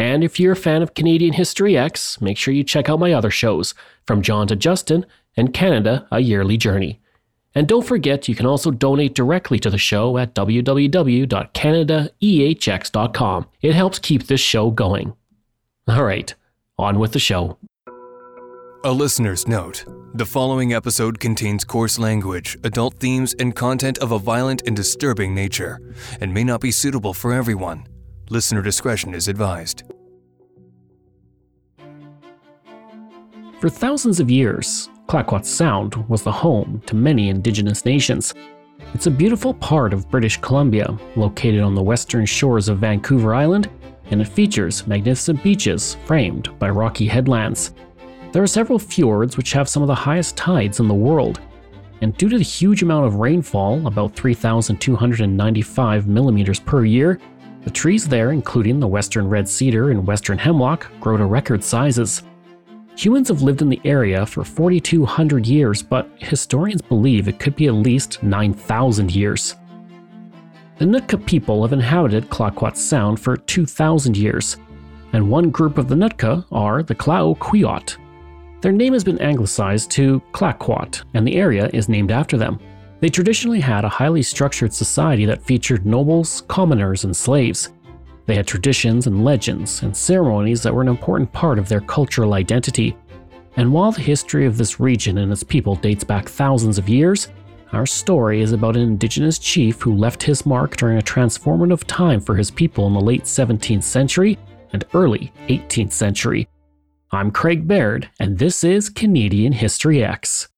And if you're a fan of Canadian History Ehx, make sure you check out my other shows, From John to Justin and Canada, A Yearly Journey. And don't forget, you can also donate directly to the show at www.canadaehx.com. It helps keep this show going. All right, on with the show. A listener's note the following episode contains coarse language, adult themes, and content of a violent and disturbing nature, and may not be suitable for everyone. Listener discretion is advised. For thousands of years, Clayoquot Sound was the home to many indigenous nations. It's a beautiful part of British Columbia, located on the western shores of Vancouver Island, and it features magnificent beaches framed by rocky headlands. There are several fjords which have some of the highest tides in the world, and due to the huge amount of rainfall, about 3,295 millimeters per year, the trees there, including the western red cedar and western hemlock, grow to record sizes. Humans have lived in the area for 4,200 years, but historians believe it could be at least 9,000 years. The Nootka people have inhabited Clayoquot Sound for 2,000 years, and one group of the Nootka are the Tla-o-qui-aht. Their name has been anglicized to Clayoquot, and the area is named after them. They traditionally had a highly structured society that featured nobles, commoners, and slaves. They had traditions and legends and ceremonies that were an important part of their cultural identity. And while the history of this region and its people dates back thousands of years, our story is about an indigenous chief who left his mark during a transformative time for his people in the late 17th century and early 18th century. I'm Craig Baird, and this is Canadian History Ehx.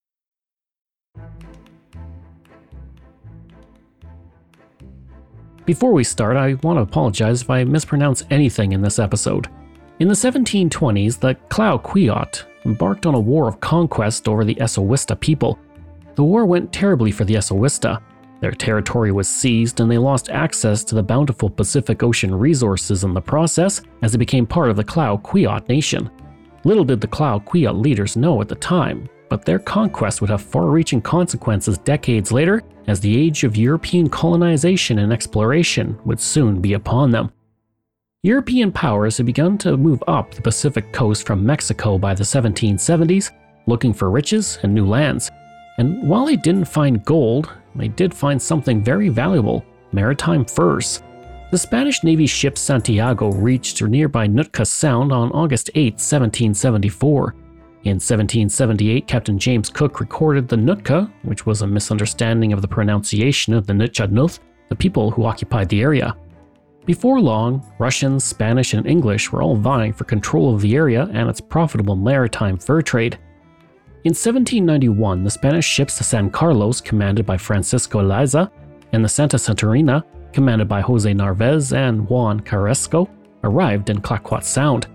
Before we start, I want to apologize if I mispronounce anything in this episode. In the 1720s, the Clayoquot embarked on a war of conquest over the Esowista people. The war went terribly for the Esowista. Their territory was seized and they lost access to the bountiful Pacific Ocean resources in the process as they became part of the Clayoquot nation. Little did the Clayoquot leaders know at the time, but their conquest would have far reaching consequences decades later as the age of European colonization and exploration would soon be upon them. European powers had begun to move up the Pacific coast from Mexico by the 1770s, looking for riches and new lands. And while they didn't find gold, they did find something very valuable maritime furs. The Spanish Navy ship Santiago reached nearby Nootka Sound on August 8, 1774. In 1778, Captain James Cook recorded the Nootka, which was a misunderstanding of the pronunciation of the Nuu-chah-nulth, the people who occupied the area. Before long, Russians, Spanish, and English were all vying for control of the area and its profitable maritime fur trade. In 1791, the Spanish ships the San Carlos, commanded by Francisco Eliza, and the Santa Saturnina, commanded by Jose Narvaez and Juan Carrasco, arrived in Clayoquot Sound.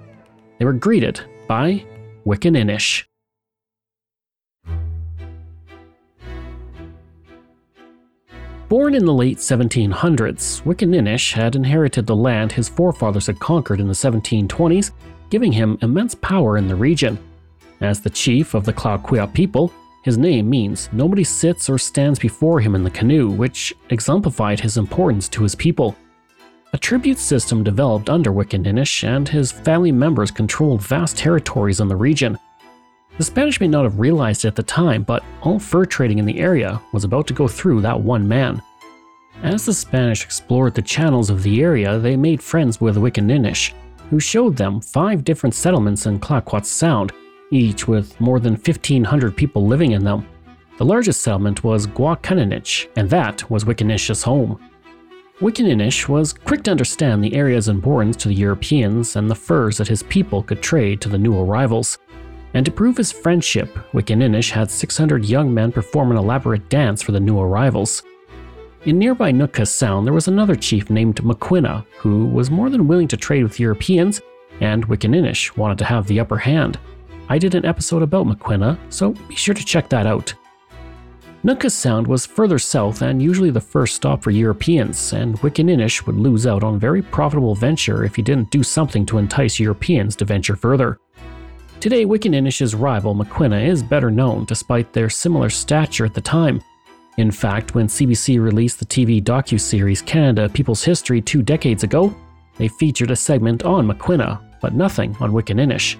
They were greeted by Wickaninnish. Born in the late 1700s, Wickaninnish had inherited the land his forefathers had conquered in the 1720s, giving him immense power in the region. As the chief of the Clayoquot people, his name means nobody sits or stands before him in the canoe, which exemplified his importance to his people. A tribute system developed under Wickaninnish, and his family members controlled vast territories in the region. The Spanish may not have realized it at the time, but all fur trading in the area was about to go through that one man. As the Spanish explored the channels of the area, they made friends with Wickaninnish, who showed them five different settlements in Clayoquot Sound, each with more than 1,500 people living in them. The largest settlement was Gwakananich, and that was Wickanish's home. Wickaninnish was quick to understand the area's importance to the Europeans and the furs that his people could trade to the new arrivals. And to prove his friendship, Wickaninnish had 600 young men perform an elaborate dance for the new arrivals. In nearby Nootka Sound, there was another chief named Maquinna, who was more than willing to trade with Europeans, and Wickaninnish wanted to have the upper hand. I did an episode about Maquinna, so be sure to check that out. Nootka Sound was further south and usually the first stop for Europeans, and Wickaninnish would lose out on very profitable venture if he didn't do something to entice Europeans to venture further. Today, Wickinnish's rival Maquinna is better known despite their similar stature at the time. In fact, when CBC released the TV docu-series Canada People's History two decades ago, they featured a segment on Maquinna, but nothing on Wickaninnish.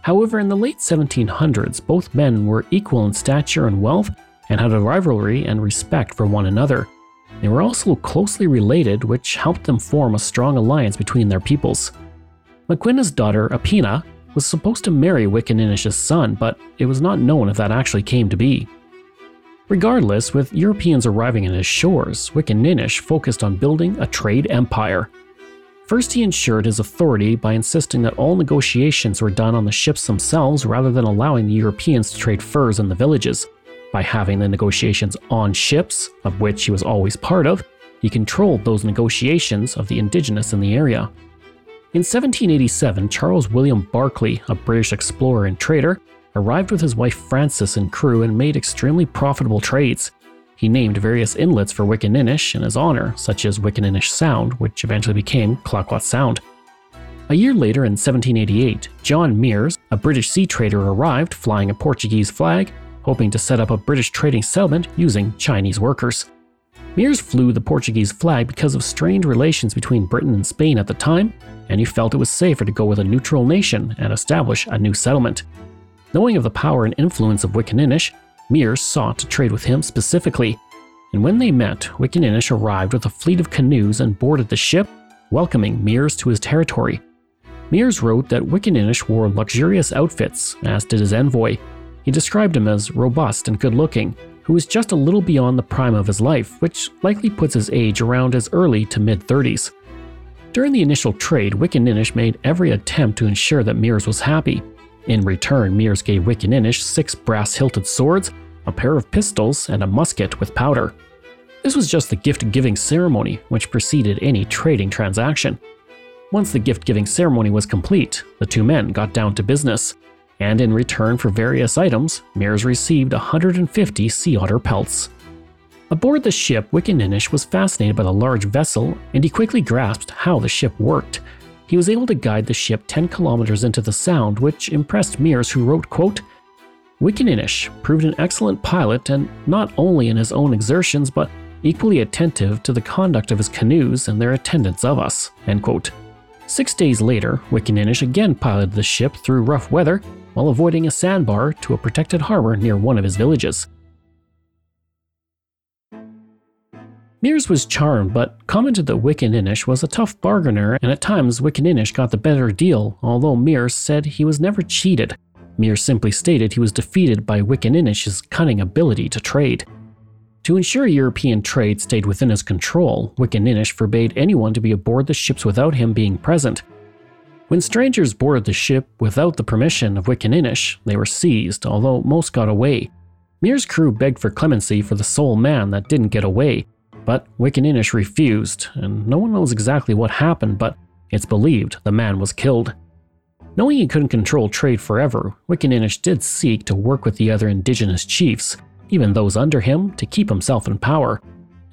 However, in the late 1700s, both men were equal in stature and wealth and had a rivalry and respect for one another. They were also closely related, which helped them form a strong alliance between their peoples. Maquinna's daughter, Apina, was supposed to marry Wickinnish's son, but it was not known if that actually came to be. Regardless, with Europeans arriving in his shores, Wickaninnish focused on building a trade empire. First, he ensured his authority by insisting that all negotiations were done on the ships themselves rather than allowing the Europeans to trade furs in the villages. By having the negotiations on ships, of which he was always part of, he controlled those negotiations of the indigenous in the area. In 1787, Charles William Barclay, a British explorer and trader, arrived with his wife Frances and crew and made extremely profitable trades. He named various inlets for Wickaninnish in his honor, such as Wickaninnish Sound, which eventually became Clayoquot Sound. A year later, in 1788, John Meares, a British sea trader, arrived flying a Portuguese flag, hoping to set up a British trading settlement using Chinese workers. Meares flew the Portuguese flag because of strained relations between Britain and Spain at the time, and he felt it was safer to go with a neutral nation and establish a new settlement. Knowing of the power and influence of Wickaninnish, Meares sought to trade with him specifically. And when they met, Wickaninnish arrived with a fleet of canoes and boarded the ship, welcoming Meares to his territory. Meares wrote that Wickaninnish wore luxurious outfits, as did his envoy. He described him as robust and good looking, who was just a little beyond the prime of his life, which likely puts his age around his early to mid 30s. During the initial trade, Wickaninnish made every attempt to ensure that Meares was happy. In return, Meares gave Wickaninnish six brass hilted swords, a pair of pistols, and a musket with powder. This was just the gift giving ceremony which preceded any trading transaction. Once the gift giving ceremony was complete, the two men got down to business, and in return for various items, Meares received 150 sea otter pelts. Aboard the ship, Wickaninnish was fascinated by the large vessel, and he quickly grasped how the ship worked. He was able to guide the ship 10 kilometers into the sound, which impressed Meares, who wrote, quote, Wickaninnish proved an excellent pilot and not only in his own exertions, but equally attentive to the conduct of his canoes and their attendance of us. End quote. Six days later, Wickaninnish again piloted the ship through rough weather while avoiding a sandbar to a protected harbor near one of his villages. Meares was charmed, but commented that Wickaninnish was a tough bargainer, and at times Wickaninnish got the better deal, although Meares said he was never cheated. Meares simply stated he was defeated by Wickinnish's cunning ability to trade. To ensure European trade stayed within his control, Wickaninnish forbade anyone to be aboard the ships without him being present. When strangers boarded the ship without the permission of Wickaninnish, they were seized, although most got away. Meares' crew begged for clemency for the sole man that didn't get away, but Wickaninnish refused, and no one knows exactly what happened, but it's believed the man was killed. Knowing he couldn't control trade forever, Wickaninnish did seek to work with the other indigenous chiefs, even those under him, to keep himself in power.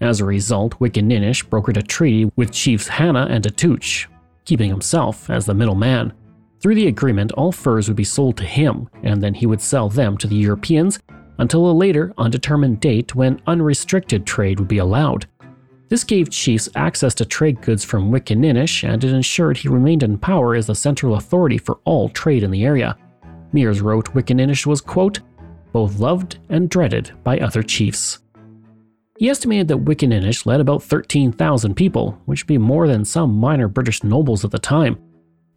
As a result, Wickaninnish brokered a treaty with chiefs Hanna and Atouch, keeping himself as the middleman. Through the agreement, all furs would be sold to him, and then he would sell them to the Europeans until a later, undetermined date when unrestricted trade would be allowed. This gave chiefs access to trade goods from Wickaninnish, and it ensured he remained in power as the central authority for all trade in the area. Meares wrote Wickaninnish was, quote, both loved and dreaded by other chiefs. He estimated that Wickaninnish led about 13,000 people, which would be more than some minor British nobles at the time.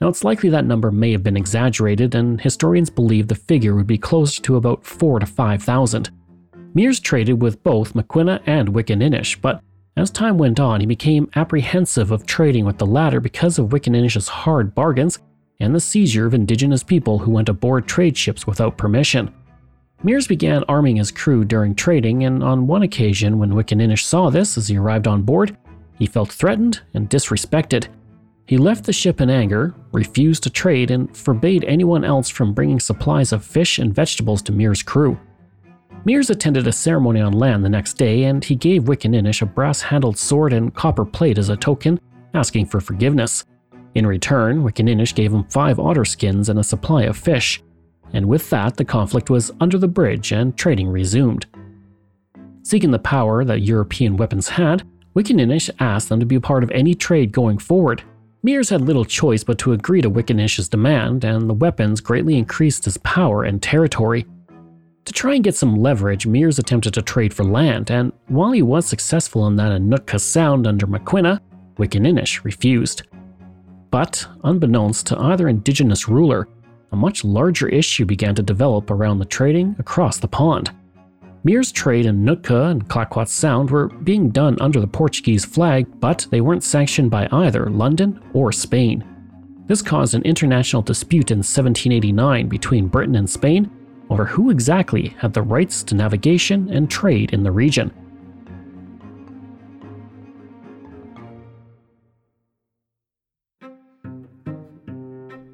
Now, it's likely that number may have been exaggerated, and historians believe the figure would be closer to about 4 to 5,000. Meares traded with both Maquinna and Wickaninnish, but as time went on, he became apprehensive of trading with the latter because of Wickinnish's hard bargains and the seizure of indigenous people who went aboard trade ships without permission. Meares began arming his crew during trading, and on one occasion, when Wickaninnish saw this as he arrived on board, he felt threatened and disrespected. He left the ship in anger, refused to trade, and forbade anyone else from bringing supplies of fish and vegetables to Meares' crew. Meares attended a ceremony on land the next day, and he gave Wickaninnish a brass handled sword and copper plate as a token, asking for forgiveness. In return, Wickaninnish gave him five otter skins and a supply of fish, and with that, the conflict was under the bridge and trading resumed. Seeking the power that European weapons had, Wickaninnish asked them to be a part of any trade going forward. Meares had little choice but to agree to Wickanish's demand, and the weapons greatly increased his power and territory. To try and get some leverage, Meares attempted to trade for land, and while he was successful in that in Sound under Maquinna, Wickaninnish refused. But, unbeknownst to either indigenous ruler, a much larger issue began to develop around the trading across the pond. Meares' trade in Nootka and Clayoquot Sound were being done under the Portuguese flag, but they weren't sanctioned by either London or Spain. This caused an international dispute in 1789 between Britain and Spain over who exactly had the rights to navigation and trade in the region.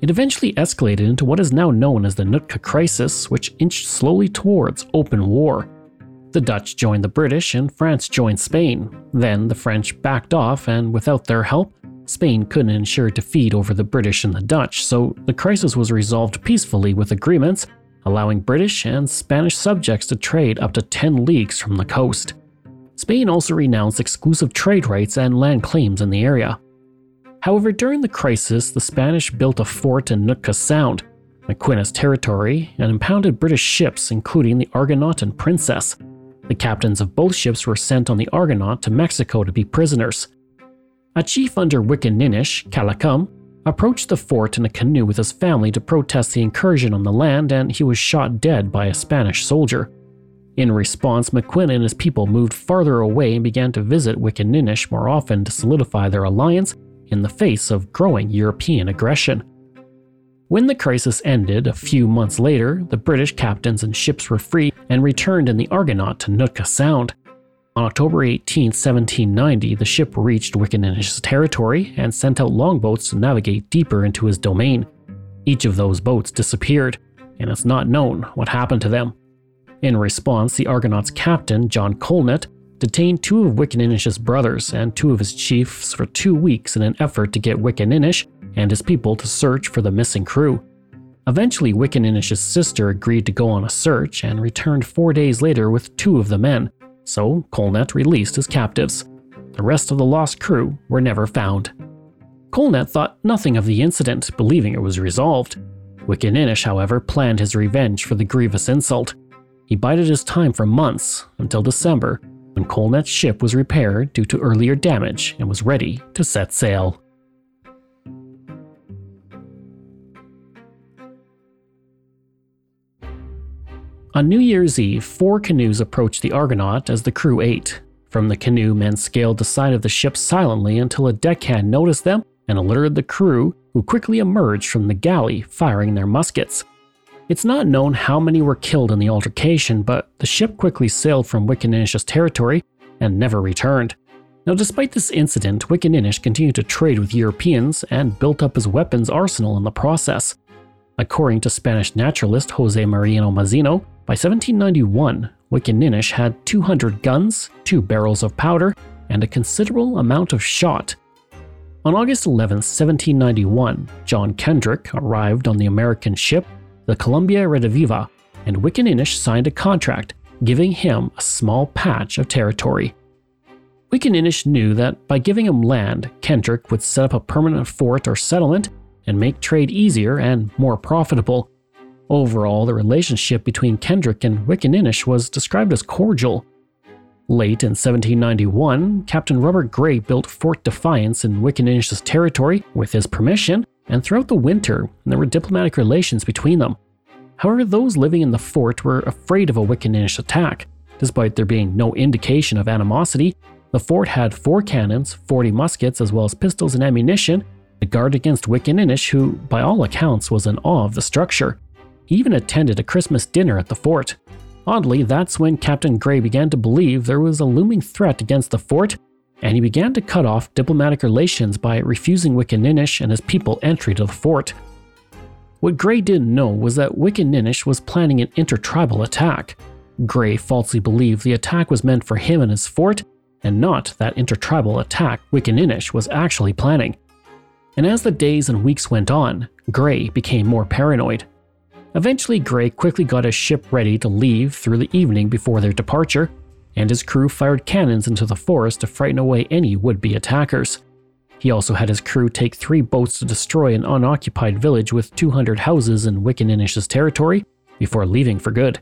It eventually escalated into what is now known as the Nootka Crisis, which inched slowly towards open war. The Dutch joined the British and France joined Spain. Then the French backed off, and without their help, Spain couldn't ensure defeat over the British and the Dutch, so the crisis was resolved peacefully with agreements allowing British and Spanish subjects to trade up to 10 leagues from the coast. Spain also renounced exclusive trade rights and land claims in the area. However, during the crisis, the Spanish built a fort in Nootka Sound, Maquinna's territory, and impounded British ships, including the Argonaut and Princess. The captains of both ships were sent on the Argonaut to Mexico to be prisoners. A chief under Wickaninnish, Kalacum, approached the fort in a canoe with his family to protest the incursion on the land, and he was shot dead by a Spanish soldier. In response, Maquinna and his people moved farther away and began to visit Wickaninnish more often to solidify their alliance in the face of growing European aggression. When the crisis ended a few months later, the British captains and ships were free and returned in the Argonaut to Nootka Sound. On October 18, 1790, the ship reached Wickaninnish's territory and sent out longboats to navigate deeper into his domain. Each of those boats disappeared, and it's not known what happened to them. In response, the Argonaut's captain, John Colnett, detained two of Wickaninnish's brothers and two of his chiefs for two weeks in an effort to get Wickaninnish and his people to search for the missing crew. Eventually, Wickaninnish's sister agreed to go on a search and returned four days later with two of the men, so Colnett released his captives. The rest of the lost crew were never found. Colnett thought nothing of the incident, believing it was resolved. Wickaninnish, however, planned his revenge for the grievous insult. He bided his time for months until December, when Colnett's ship was repaired due to earlier damage and was ready to set sail. On New Year's Eve, four canoes approached the Argonaut as the crew ate. From the canoe, men scaled the side of the ship silently until a deckhand noticed them and alerted the crew, who quickly emerged from the galley, firing their muskets. It's not known how many were killed in the altercation, but the ship quickly sailed from Wickaninnish's territory and never returned. Now, despite this incident, Wickaninnish continued to trade with Europeans and built up his weapons arsenal in the process. According to Spanish naturalist Jose Mariano Moziño, by 1791, Wickaninnish had 200 guns, two barrels of powder, and a considerable amount of shot. On August 11, 1791, John Kendrick arrived on the American ship, the Columbia Rediviva, and Wickaninnish signed a contract giving him a small patch of territory. Wickaninnish knew that by giving him land, Kendrick would set up a permanent fort or settlement and make trade easier and more profitable. Overall, the relationship between Kendrick and Wickaninnish was described as cordial. Late in 1791, Captain Robert Gray built Fort Defiance in Wickaninnish's territory with his permission, and throughout the winter, there were diplomatic relations between them. However, those living in the fort were afraid of a Wickaninnish attack. Despite there being no indication of animosity, the fort had four cannons, 40 muskets, as well as pistols and ammunition to guard against Wickaninnish, who, by all accounts, was in awe of the structure. He even attended a Christmas dinner at the fort. Oddly, that's when Captain Gray began to believe there was a looming threat against the fort, and he began to cut off diplomatic relations by refusing Wickaninnish and his people entry to the fort. What Gray didn't know was that Wickaninnish was planning an intertribal attack. Gray falsely believed the attack was meant for him and his fort, and not that intertribal attack Wickaninnish was actually planning. And as the days and weeks went on, Gray became more paranoid. Eventually, Gray quickly got his ship ready to leave through the evening before their departure, and his crew fired cannons into the forest to frighten away any would be attackers. He also had his crew take three boats to destroy an unoccupied village with 200 houses in Wickaninnish's territory before leaving for good.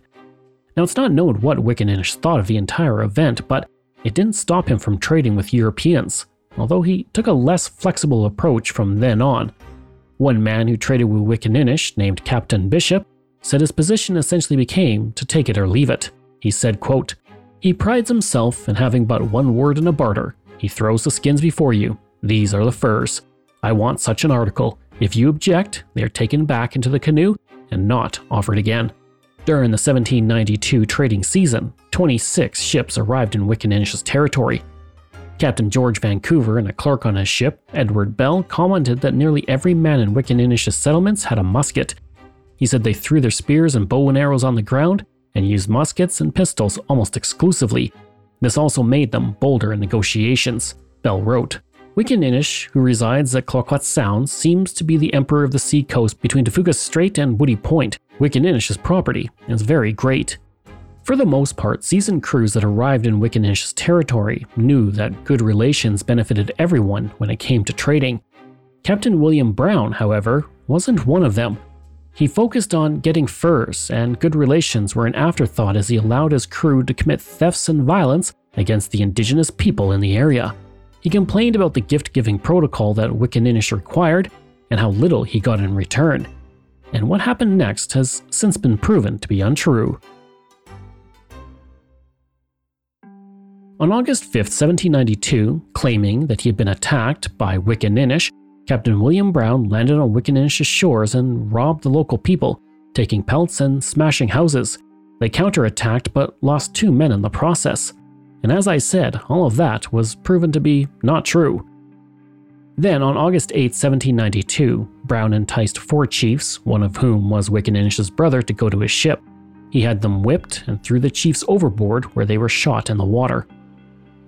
Now, it's not known what Wickaninnish thought of the entire event, but it didn't stop him from trading with Europeans, although he took a less flexible approach from then on. One man who traded with Wickaninnish, named Captain Bishop, said his position essentially became to take it or leave it. He said, quote, He prides himself in having but one word in a barter. He throws the skins before you. These are the furs. I want such an article. If you object, they are taken back into the canoe and not offered again. During the 1792 trading season, 26 ships arrived in Wickaninnish's territory. Captain George Vancouver and a clerk on his ship, Edward Bell, commented that nearly every man in Wickaninnish's settlements had a musket. He said they threw their spears and bow and arrows on the ground and used muskets and pistols almost exclusively. This also made them bolder in negotiations, Bell wrote. Wickaninnish, who resides at Clayoquot Sound, seems to be the emperor of the sea coast between De Fuca's Strait and Woody Point. Wickaninnish's property is very great. For the most part, seasoned crews that arrived in Wickaninnish's territory knew that good relations benefited everyone when it came to trading. Captain William Brown, however, wasn't one of them. He focused on getting furs, and good relations were an afterthought as he allowed his crew to commit thefts and violence against the indigenous people in the area. He complained about the gift giving protocol that Wickaninnish required and how little he got in return. And what happened next has since been proven to be untrue. On August 5, 1792, claiming that he had been attacked by Wickaninnish, Captain William Brown landed on Wickaninnish's shores and robbed the local people, taking pelts and smashing houses. They counterattacked but lost two men in the process. And as I said, all of that was proven to be not true. Then, on August 8, 1792, Brown enticed four chiefs, one of whom was Wickaninnish's brother, to go to his ship. He had them whipped and threw the chiefs overboard, where they were shot in the water.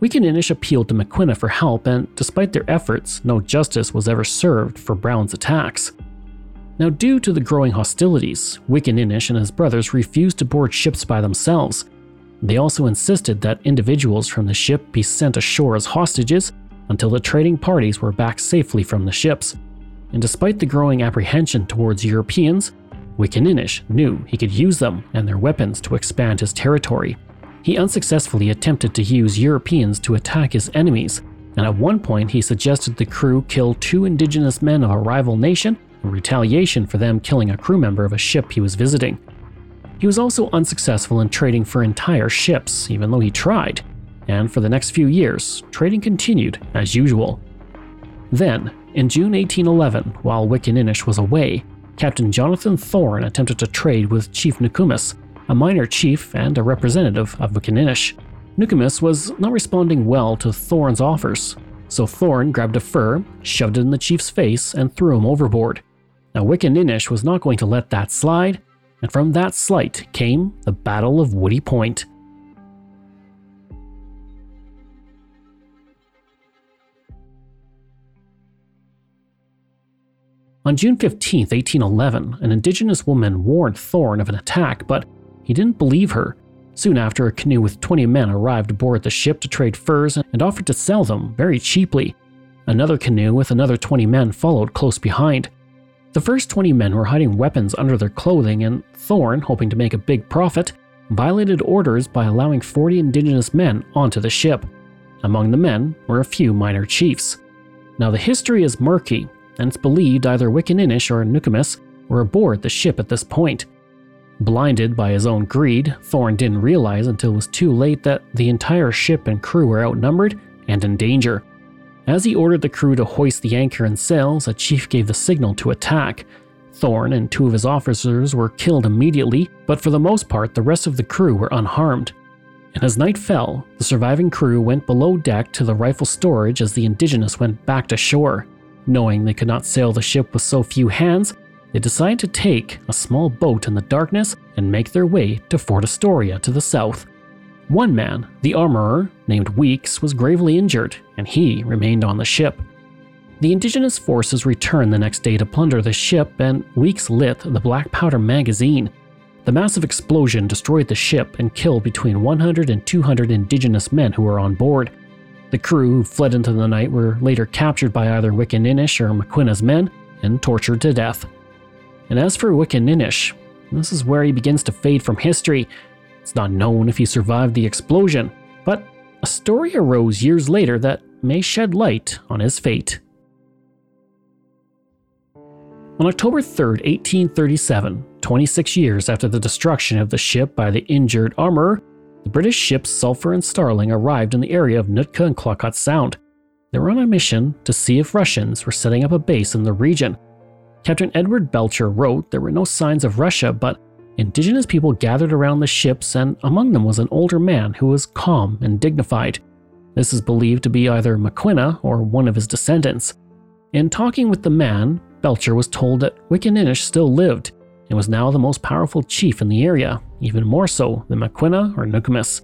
Wickaninnish appealed to Maquinna for help, and despite their efforts, no justice was ever served for Brown's attacks. Now, due to the growing hostilities, Wickaninnish and his brothers refused to board ships by themselves, they also insisted that individuals from the ship be sent ashore as hostages until the trading parties were back safely from the ships. And despite the growing apprehension towards Europeans, Wickaninnish knew he could use them and their weapons to expand his territory. He unsuccessfully attempted to use Europeans to attack his enemies, and at one point he suggested the crew kill two indigenous men of a rival nation in retaliation for them killing a crew member of a ship he was visiting. He was also unsuccessful in trading for entire ships, even though he tried, and for the next few years, trading continued as usual. Then, in June 1811, while Wickaninnish was away, Captain Jonathan Thorn attempted to trade with Chief Nokomis, a minor chief and a representative of Wickaninnish. Nokomis was not responding well to Thorn's offers, so Thorn grabbed a fur, shoved it in the chief's face, and threw him overboard. Now, Wickaninnish was not going to let that slide, and from that slight came the Battle of Woody Point. On June 15, 1811, an indigenous woman warned Thorn of an attack, but he didn't believe her. Soon after, a canoe with 20 men arrived aboard the ship to trade furs and offered to sell them very cheaply. Another canoe with another 20 men followed close behind. The first 20 men were hiding weapons under their clothing, and Thorn, hoping to make a big profit, violated orders by allowing 40 indigenous men onto the ship. Among the men were a few minor chiefs. Now, the history is murky, and it's believed either Wickaninnish or Nukumis were aboard the ship at this point. Blinded by his own greed, Thorn didn't realize until it was too late that the entire ship and crew were outnumbered and in danger. As he ordered the crew to hoist the anchor and sails, a chief gave the signal to attack. Thorn and two of his officers were killed immediately, but for the most part, the rest of the crew were unharmed. and as night fell, the surviving crew went below deck to the rifle storage as the indigenous went back to shore. Knowing they could not sail the ship with so few hands, they decided to take a small boat in the darkness and make their way to Fort Astoria to the south. One man, the armorer, named Weeks, was gravely injured, and he remained on the ship. The indigenous forces returned the next day to plunder the ship, and Weeks lit the black powder magazine. The massive explosion destroyed the ship and killed between 100 and 200 indigenous men who were on board. The crew who fled into the night were later captured by either Wickaninnish or Maquinna's men and tortured to death. And as for Wickaninnish, this is where he begins to fade from history. It's not known if he survived the explosion, but a story arose years later that may shed light on his fate. On October 3, 1837, 26 years after the destruction of the ship by the injured armorer, the British ships Sulphur and Starling arrived in the area of Nootka and Clayoquot Sound. They were on a mission to see if Russians were setting up a base in the region. Captain Edward Belcher wrote there were no signs of Russia, but indigenous people gathered around the ships, and among them was an older man who was calm and dignified. This is believed to be either Maquinna or one of his descendants. In talking with the man, Belcher was told that Wickaninnish still lived and was now the most powerful chief in the area, even more so than Maquinna or Nokomis.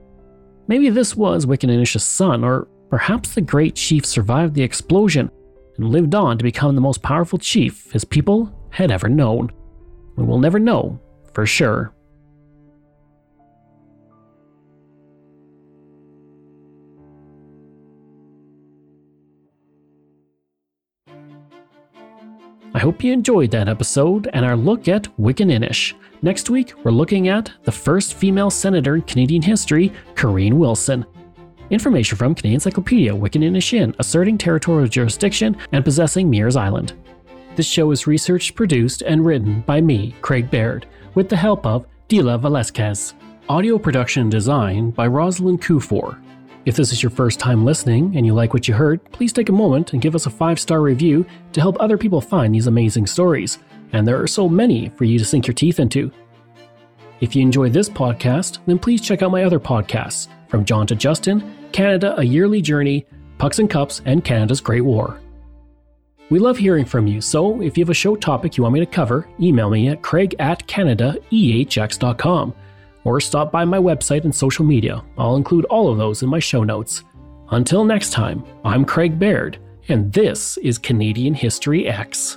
Maybe this was Wickaninnish's son, or perhaps the great chief survived the explosion and lived on to become the most powerful chief his people had ever known. We will never know for sure. I hope you enjoyed that episode and our look at Wickaninnish. Next week, we're looking at the first female senator in Canadian history, Cairine Wilson. Information from Canadian Encyclopedia Wickaninnishin, asserting territorial jurisdiction and possessing Meares Island. This show is researched, produced, and written by me, Craig Baird, with the help of Dila Velasquez. Audio production and design by Rosalind Kufor. If this is your first time listening and you like what you heard, please take a moment and give us a five star review to help other people find these amazing stories. And there are so many for you to sink your teeth into. If you enjoy this podcast, then please check out my other podcasts From John to Justin, Canada A Yearly Journey, Pucks and Cups, and Canada's Great War. We love hearing from you, so if you have a show topic you want me to cover, email me at craig at canadaehx.com or stop by my website and social media. I'll include all of those in my show notes. Until next time, I'm Craig Baird, and this is Canadian History Ehx.